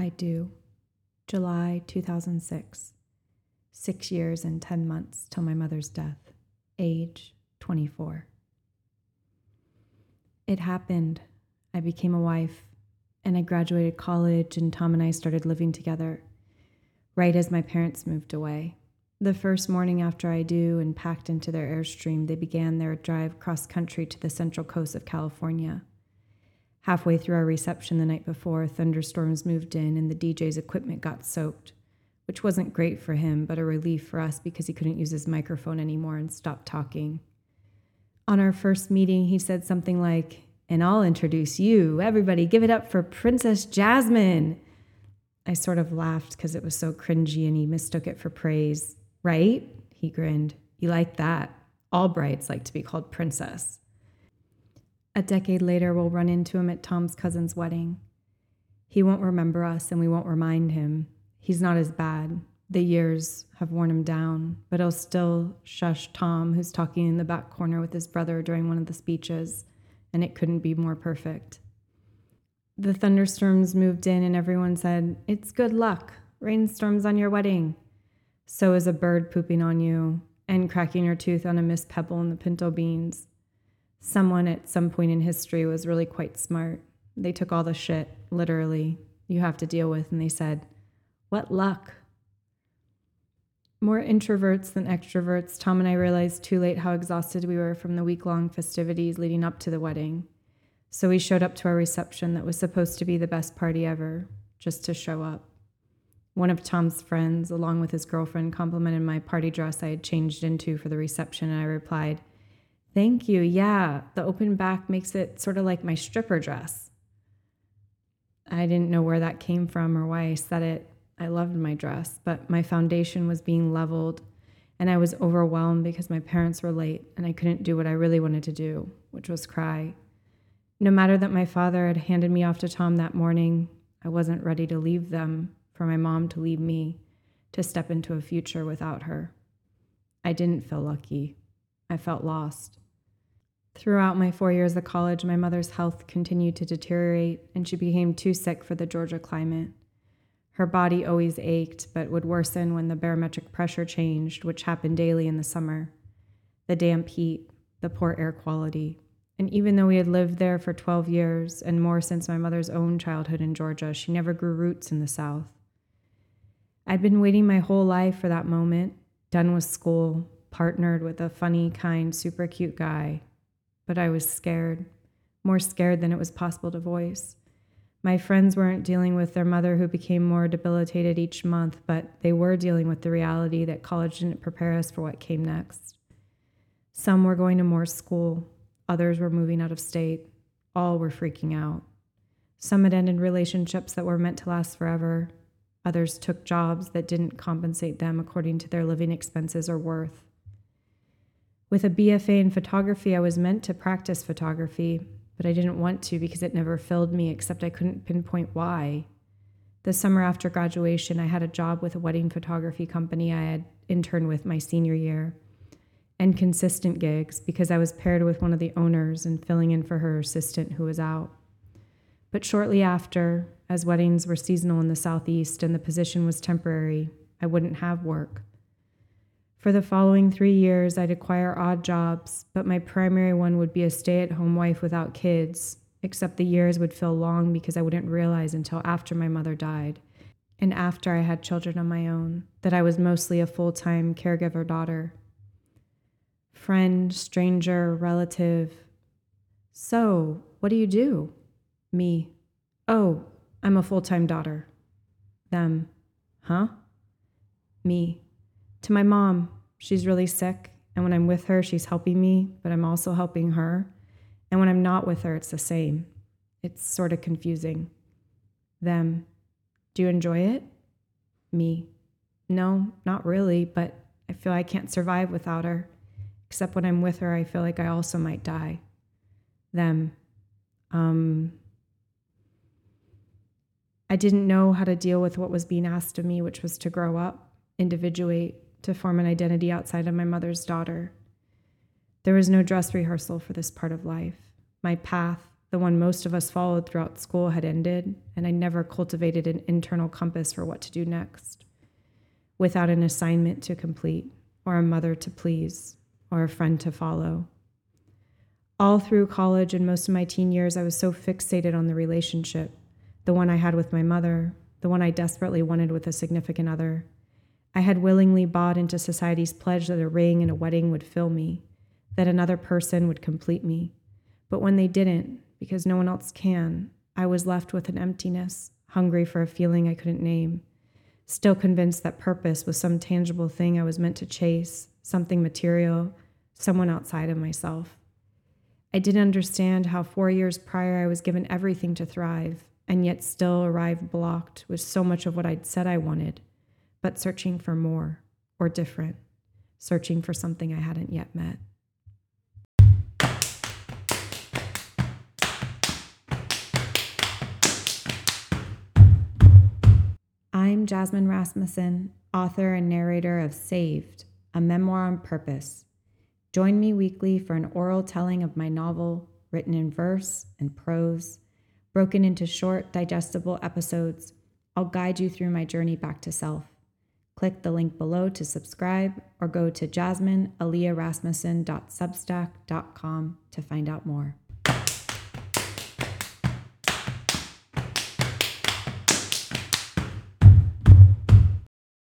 I do. July 2006. Six years and 10 months till my mother's death. Age 24. It happened. I became a wife, and I graduated college, and Tom and I started living together right as my parents moved away. The first morning after I do and packed into their Airstream, they began their drive cross country to the central coast of California. Halfway through our reception the night before, thunderstorms moved in and the DJ's equipment got soaked, which wasn't great for him, but a relief for us because he couldn't use his microphone anymore and stopped talking. On our first meeting, he said something like, And I'll introduce you. Everybody, give it up for Princess Jasmine. I sort of laughed because it was so cringy and he mistook it for praise. Right? He grinned. You like that? All brides like to be called princess. A decade later, we'll run into him at Tom's cousin's wedding. He won't remember us and we won't remind him. He's not as bad. The years have worn him down, but he'll still shush Tom, who's talking in the back corner with his brother during one of the speeches, and it couldn't be more perfect. The thunderstorms moved in, and everyone said, It's good luck. Rainstorms on your wedding. So is a bird pooping on you and cracking your tooth on a missed pebble in the pinto beans. Someone at some point in history was really quite smart. They took all the shit, literally, you have to deal with, and they said, What luck? More introverts than extroverts, Tom and I realized too late how exhausted we were from the week long festivities leading up to the wedding. So we showed up to our reception that was supposed to be the best party ever, just to show up. One of Tom's friends, along with his girlfriend, complimented my party dress I had changed into for the reception, and I replied, Thank you. Yeah, the open back makes it sort of like my stripper dress. I didn't know where that came from or why I said it. I loved my dress, but my foundation was being leveled, and I was overwhelmed because my parents were late and I couldn't do what I really wanted to do, which was cry. No matter that my father had handed me off to Tom that morning, I wasn't ready to leave them for my mom to leave me, to step into a future without her. I didn't feel lucky. I felt lost. Throughout my four years of college, my mother's health continued to deteriorate, and she became too sick for the Georgia climate. Her body always ached, but would worsen when the barometric pressure changed, which happened daily in the summer. The damp heat, the poor air quality. And even though we had lived there for 12 years and more since my mother's own childhood in Georgia, she never grew roots in the South. I'd been waiting my whole life for that moment, done with school, partnered with a funny, kind, super cute guy, but I was scared, more scared than it was possible to voice. My friends weren't dealing with their mother who became more debilitated each month, but they were dealing with the reality that college didn't prepare us for what came next. Some were going to more school, others were moving out of state, all were freaking out. Some had ended relationships that were meant to last forever. Others took jobs that didn't compensate them according to their living expenses or worth. With a BFA in photography, I was meant to practice photography, but I didn't want to because it never filled me, except I couldn't pinpoint why. The summer after graduation, I had a job with a wedding photography company I had interned with my senior year, and consistent gigs because I was paired with one of the owners and filling in for her assistant who was out. But shortly after, as weddings were seasonal in the Southeast and the position was temporary, I wouldn't have work. For the following three years, I'd acquire odd jobs, but my primary one would be a stay at home wife without kids, except the years would feel long because I wouldn't realize until after my mother died and after I had children of my own that I was mostly a full time caregiver daughter. Friend, stranger, relative. So, what do you do? Me. Oh, I'm a full time daughter. Them. Huh? Me to my mom. She's really sick, and when I'm with her, she's helping me, but I'm also helping her. And when I'm not with her, it's the same. It's sort of confusing. Them. Do you enjoy it? Me. No, not really, but I feel I can't survive without her. Except when I'm with her, I feel like I also might die. Them. Um, I didn't know how to deal with what was being asked of me, which was to grow up, individuate, to form an identity outside of my mother's daughter. There was no dress rehearsal for this part of life. My path, the one most of us followed throughout school, had ended, and I never cultivated an internal compass for what to do next. Without an assignment to complete, or a mother to please, or a friend to follow. All through college and most of my teen years, I was so fixated on the relationship the one I had with my mother, the one I desperately wanted with a significant other. I had willingly bought into society's pledge that a ring and a wedding would fill me, that another person would complete me. But when they didn't, because no one else can, I was left with an emptiness, hungry for a feeling I couldn't name, still convinced that purpose was some tangible thing I was meant to chase, something material, someone outside of myself. I didn't understand how four years prior I was given everything to thrive, and yet still arrived blocked with so much of what I'd said I wanted, but searching for more or different, searching for something I hadn't yet met. I'm Jasmine Rasmussen, author and narrator of Saved, a memoir on purpose. Join me weekly for an oral telling of my novel, written in verse and prose, broken into short, digestible episodes. I'll guide you through my journey back to self. Click the link below to subscribe or go to jasminealeahrasmussen.substack.com to find out more.